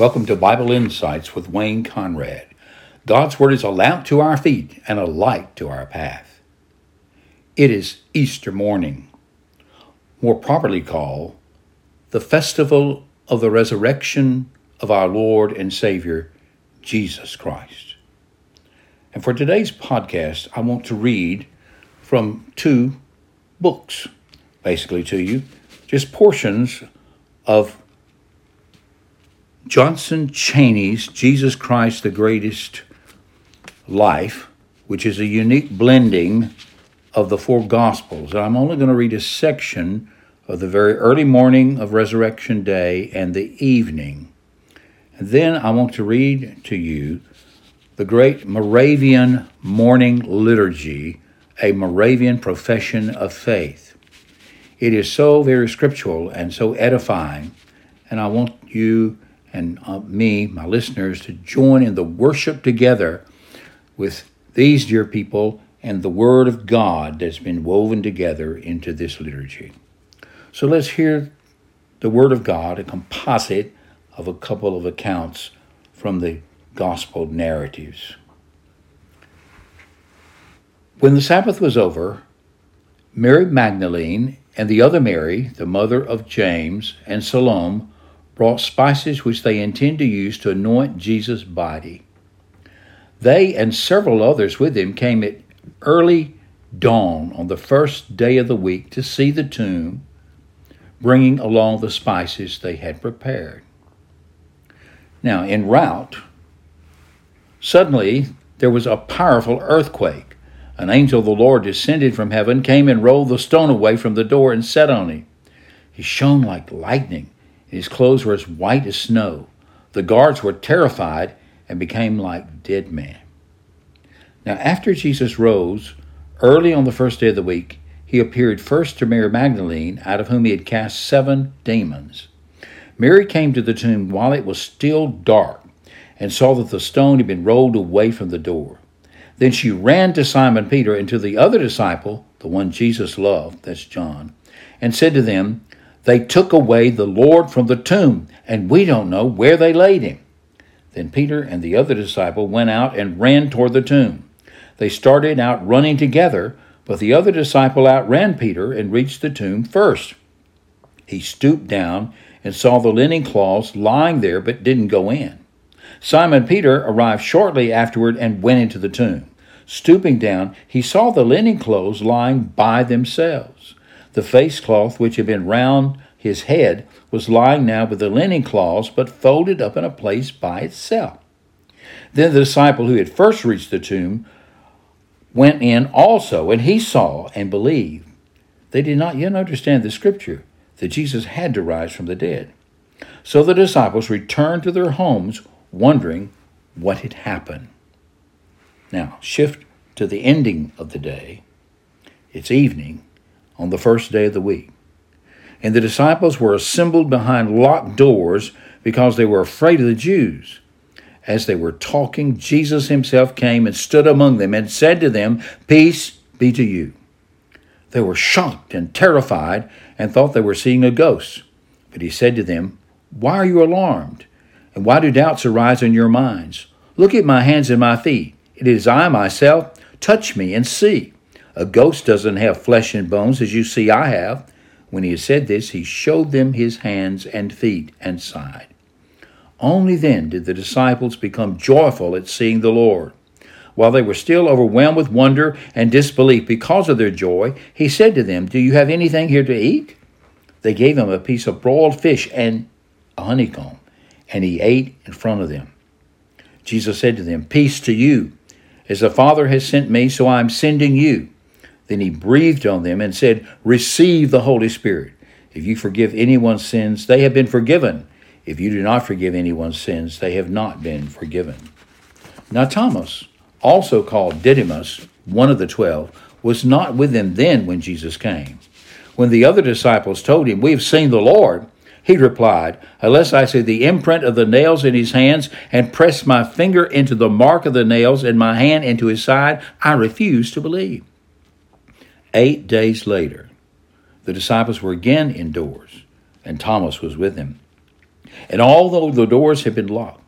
Welcome to Bible Insights with Wayne Conrad. God's Word is a lamp to our feet and a light to our path. It is Easter morning, more properly called the Festival of the Resurrection of our Lord and Savior, Jesus Christ. And for today's podcast, I want to read from two books, basically to you, just portions of Johnston Cheney's Jesus Christ the Greatest Life, which is a unique blending of the four Gospels. I'm only going to read a section of the very early morning of Resurrection Day and the evening. And then I want to read to you the great Moravian morning liturgy, a Moravian profession of faith. It is so very scriptural and so edifying, and I want you and uh, me, my listeners, to join in the worship together with these dear people and the Word of God that's been woven together into this liturgy. So let's hear the Word of God, a composite of a couple of accounts from the Gospel narratives. When the Sabbath was over, Mary Magdalene and the other Mary, the mother of James and Salome, brought spices which they intend to use to anoint Jesus' body. They and several others with him came at early dawn on the first day of the week to see the tomb, bringing along the spices they had prepared. Now, en route, suddenly there was a powerful earthquake. An angel of the Lord descended from heaven, came and rolled the stone away from the door and sat on it. He shone like lightning his clothes were as white as snow. The guards were terrified and became like dead men. Now, after Jesus rose, early on the first day of the week, he appeared first to Mary Magdalene, out of whom he had cast seven demons. Mary came to the tomb while it was still dark and saw that the stone had been rolled away from the door. Then she ran to Simon Peter and to the other disciple, the one Jesus loved, that's John, and said to them, they took away the Lord from the tomb, and we don't know where they laid him. Then Peter and the other disciple went out and ran toward the tomb. They started out running together, but the other disciple outran Peter and reached the tomb first. He stooped down and saw the linen cloths lying there, but didn't go in. Simon Peter arrived shortly afterward and went into the tomb. Stooping down, he saw the linen clothes lying by themselves. The face cloth which had been round his head was lying now with the linen cloths, but folded up in a place by itself. Then the disciple who had first reached the tomb went in also, and he saw and believed. They did not yet understand the scripture that Jesus had to rise from the dead. So the disciples returned to their homes, wondering what had happened. Now, shift to the ending of the day. It's evening, on the first day of the week. And the disciples were assembled behind locked doors because they were afraid of the Jews. As they were talking, Jesus himself came and stood among them and said to them, Peace be to you. They were shocked and terrified and thought they were seeing a ghost. But he said to them, Why are you alarmed? And why do doubts arise in your minds? Look at my hands and my feet. It is I myself. Touch me and see. A ghost doesn't have flesh and bones, as you see I have. When he had said this, he showed them his hands and feet and sighed. Only then did the disciples become joyful at seeing the Lord. While they were still overwhelmed with wonder and disbelief because of their joy, he said to them, Do you have anything here to eat? They gave him a piece of broiled fish and a honeycomb, and he ate in front of them. Jesus said to them, Peace to you. As the Father has sent me, so I am sending you. Then he breathed on them and said, Receive the Holy Spirit. If you forgive anyone's sins, they have been forgiven. If you do not forgive anyone's sins, they have not been forgiven. Now, Thomas, also called Didymus, one of the twelve, was not with them then when Jesus came. When the other disciples told him, We have seen the Lord, he replied, Unless I see the imprint of the nails in his hands and press my finger into the mark of the nails and my hand into his side, I refuse to believe. Eight days later, the disciples were again indoors, and Thomas was with them. And although the doors had been locked,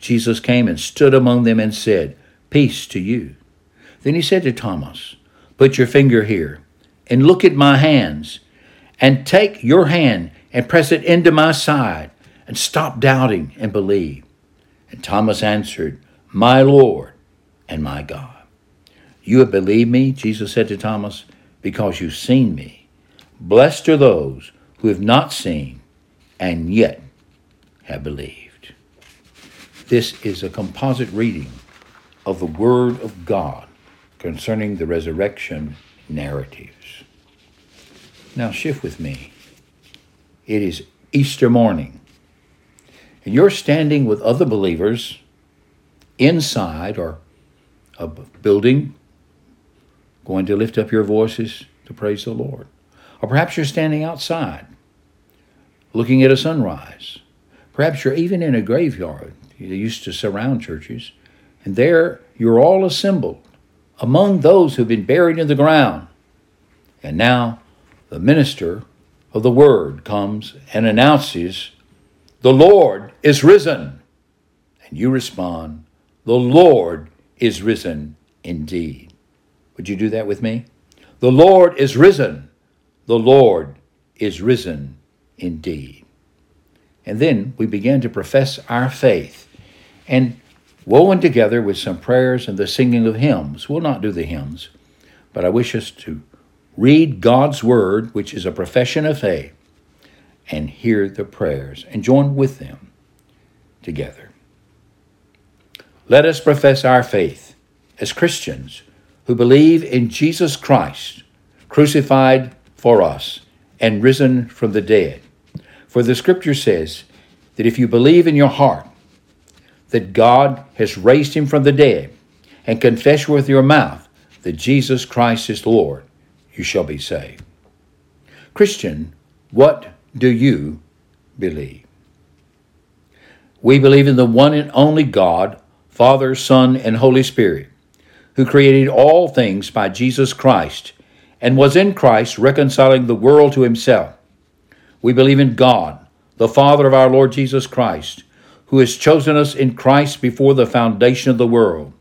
Jesus came and stood among them and said, Peace to you. Then he said to Thomas, Put your finger here and look at my hands, and take your hand and press it into my side, and stop doubting and believe. And Thomas answered, My Lord and my God. You have believed me, Jesus said to Thomas, because you've seen me. Blessed are those who have not seen and yet have believed. This is a composite reading of the Word of God concerning the resurrection narratives. Now, shift with me. It is Easter morning, and you're standing with other believers inside or a building, going to lift up your voices to praise the Lord. Or perhaps you're standing outside, looking at a sunrise. Perhaps you're even in a graveyard. They used to surround churches. And there you're all assembled among those who've been buried in the ground. And now the minister of the word comes and announces, The Lord is risen. And you respond, The Lord is risen indeed. Would you do that with me? The Lord is risen. The Lord is risen indeed. And then we begin to profess our faith. And woven together with some prayers and the singing of hymns. We'll not do the hymns, but I wish us to read God's word, which is a profession of faith, and hear the prayers and join with them together. Let us profess our faith as Christians who believe in Jesus Christ, crucified for us and risen from the dead. For the scripture says that if you believe in your heart that God has raised him from the dead, and confess with your mouth that Jesus Christ is Lord, you shall be saved. Christian, what do you believe? We believe in the one and only God, Father, Son, and Holy Spirit, who created all things by Jesus Christ and was in Christ reconciling the world to himself. We believe in God, the Father of our Lord Jesus Christ who has chosen us in Christ before the foundation of the world,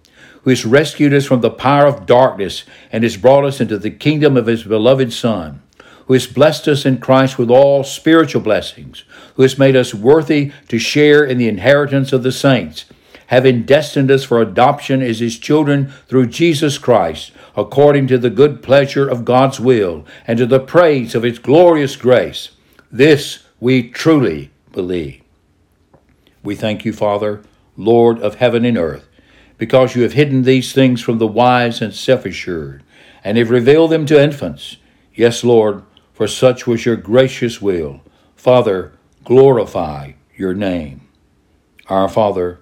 who has rescued us from the power of darkness and has brought us into the kingdom of his beloved Son, who has blessed us in Christ with all spiritual blessings, who has made us worthy to share in the inheritance of the saints, having destined us for adoption as his children through Jesus Christ, according to the good pleasure of God's will and to the praise of his glorious grace. This we truly believe. We thank you, Father, Lord of heaven and earth, because you have hidden these things from the wise and self assured, and have revealed them to infants. Yes, Lord, for such was your gracious will. Father, glorify your name. Our Father,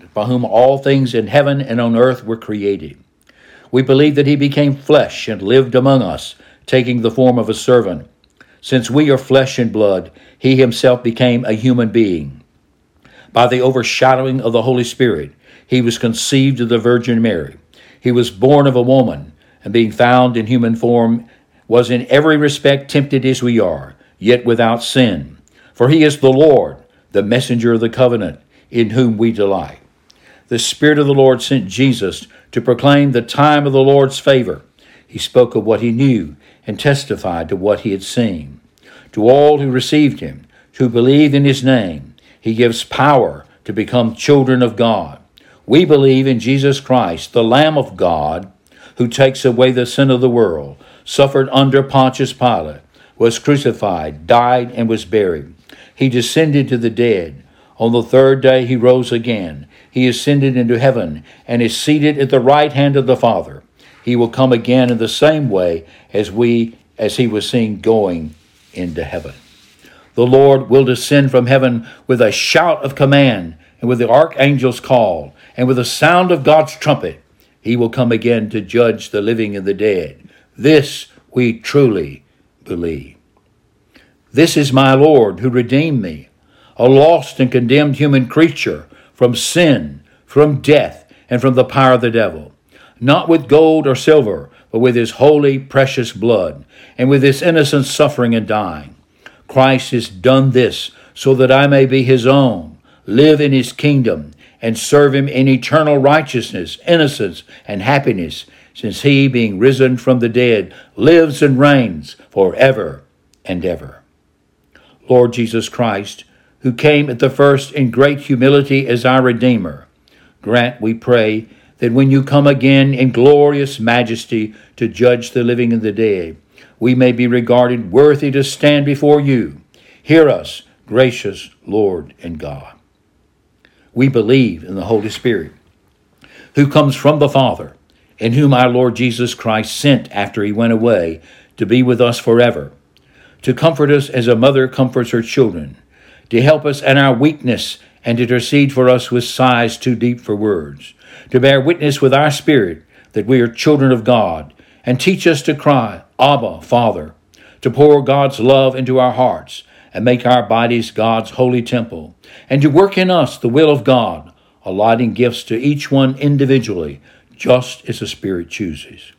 by whom all things in heaven and on earth were created. We believe that he became flesh and lived among us, taking the form of a servant. Since we are flesh and blood, he himself became a human being by the overshadowing of the Holy Spirit. He was conceived of the Virgin Mary. He was born of a woman, and being found in human form, was in every respect tempted as we are, yet without sin. For he is the Lord, the messenger of the covenant, in whom we delight. The Spirit of the Lord sent Jesus to proclaim the time of the Lord's favor. He spoke of what he knew and testified to what he had seen. To all who received him, who believed in his name, he gives power to become children of God. We believe in Jesus Christ, the Lamb of God, who takes away the sin of the world, suffered under Pontius Pilate, was crucified, died, and was buried. He descended to the dead. On the third day he rose again. He ascended into heaven and is seated at the right hand of the Father. He will come again in the same way as we as he was seen going into heaven. the Lord will descend from heaven with a shout of command, and with the archangel's call, and with the sound of God's trumpet. He will come again to judge the living and the dead. This we truly believe. This is my Lord who redeemed me, a lost and condemned human creature from sin, from death, and from the power of the devil. Not with gold or silver, but with his holy, precious blood, and with his innocent suffering and dying. Christ has done this so that I may be his own, live in his kingdom, and serve him in eternal righteousness, innocence, and happiness, since he, being risen from the dead, lives and reigns forever and ever. Lord Jesus Christ, who came at the first in great humility as our Redeemer, grant, we pray, that when you come again in glorious majesty to judge the living and the dead, we may be regarded worthy to stand before you. Hear us, gracious Lord and God. We believe in the Holy Spirit, who comes from the Father, and whom our Lord Jesus Christ sent after he went away to be with us forever, to comfort us as a mother comforts her children, to help us in our weakness and to intercede for us with sighs too deep for words to bear witness with our spirit that we are children of God, and teach us to cry, Abba, Father, to pour God's love into our hearts and make our bodies God's holy temple, and to work in us the will of God, allotting gifts to each one individually, just as the Spirit chooses.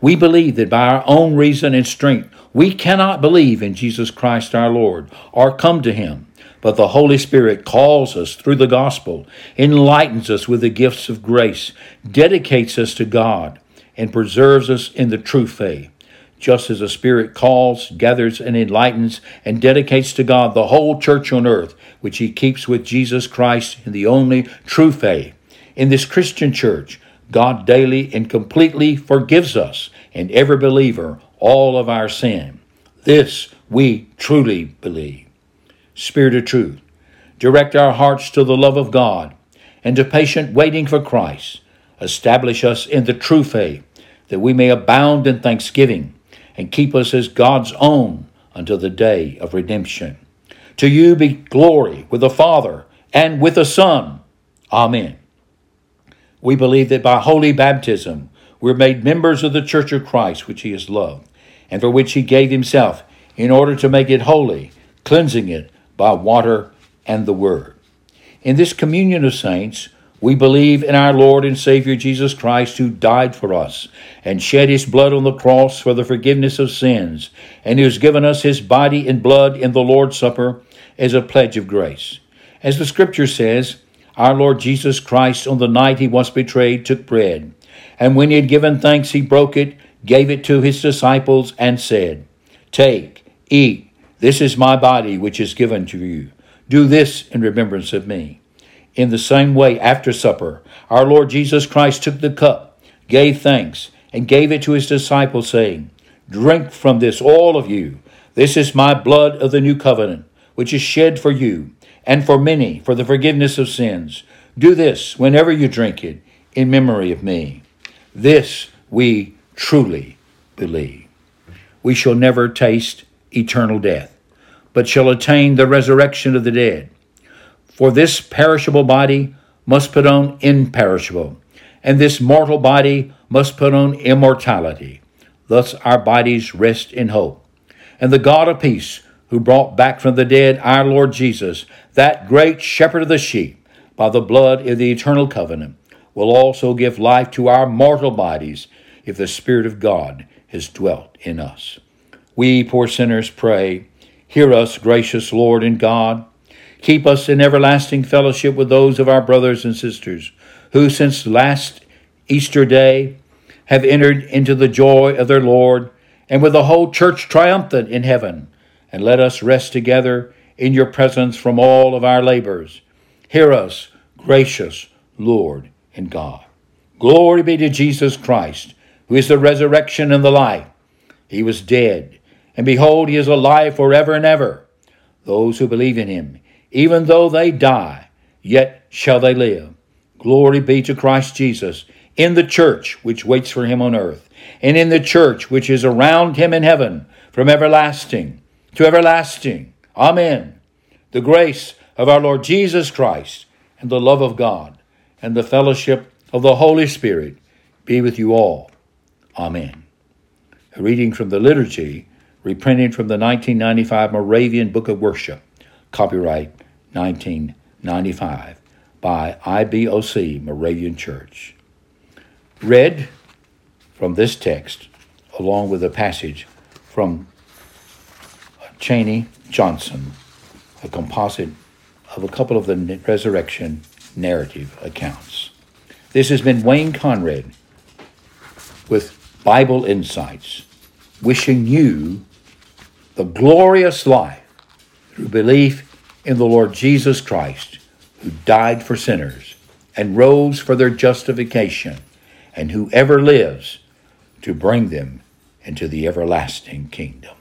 We believe that by our own reason and strength, we cannot believe in Jesus Christ our Lord or come to Him but the Holy Spirit calls us through the gospel, enlightens us with the gifts of grace, dedicates us to God, and preserves us in the true faith. Just as the Spirit calls, gathers, and enlightens, and dedicates to God the whole church on earth, which He keeps with Jesus Christ in the only true faith. In this Christian church, God daily and completely forgives us and every believer all of our sin. This we truly believe. Spirit of truth. Direct our hearts to the love of God and to patient waiting for Christ. Establish us in the true faith, that we may abound in thanksgiving and keep us as God's own until the day of redemption. To you be glory with the Father and with the Son. Amen. We believe that by holy baptism we're made members of the Church of Christ, which He has loved, and for which He gave Himself in order to make it holy, cleansing it by water and the Word. In this communion of saints, we believe in our Lord and Savior Jesus Christ, who died for us and shed his blood on the cross for the forgiveness of sins, and who has given us his body and blood in the Lord's Supper as a pledge of grace. As the scripture says, our Lord Jesus Christ, on the night he was betrayed, took bread, and when he had given thanks, he broke it, gave it to his disciples, and said, Take, eat. This is my body, which is given to you. Do this in remembrance of me. In the same way, after supper, our Lord Jesus Christ took the cup, gave thanks, and gave it to his disciples, saying, Drink from this, all of you. This is my blood of the new covenant, which is shed for you and for many for the forgiveness of sins. Do this whenever you drink it in memory of me. This we truly believe. We shall never taste eternal death, but shall attain the resurrection of the dead. For this perishable body must put on imperishable, and this mortal body must put on immortality. Thus our bodies rest in hope. And the God of peace, who brought back from the dead our Lord Jesus, that great shepherd of the sheep, by the blood of the eternal covenant, will also give life to our mortal bodies if the Spirit of God has dwelt in us. We poor sinners pray, Hear us, gracious Lord and God. Keep us in everlasting fellowship with those of our brothers and sisters who, since last Easter day, have entered into the joy of their Lord, and with the whole church triumphant in heaven. And let us rest together in your presence from all of our labors. Hear us, gracious Lord and God. Glory be to Jesus Christ, who is the resurrection and the life. He was dead and behold, he is alive forever and ever. Those who believe in him, even though they die, yet shall they live. Glory be to Christ Jesus in the church which waits for him on earth, and in the church which is around him in heaven, from everlasting to everlasting. Amen. The grace of our Lord Jesus Christ and the love of God and the fellowship of the Holy Spirit be with you all. Amen. A reading from the liturgy, reprinted from the 1995 Moravian Book of Worship, copyright 1995 by IBOC Moravian Church. Read from this text, along with a passage from Cheney Johnston, a composite of a couple of the resurrection narrative accounts. This has been Wayne Conrad with Bible Insights, wishing you the glorious life through belief in the Lord Jesus Christ, who died for sinners and rose for their justification, and whoever lives to bring them into the everlasting kingdom.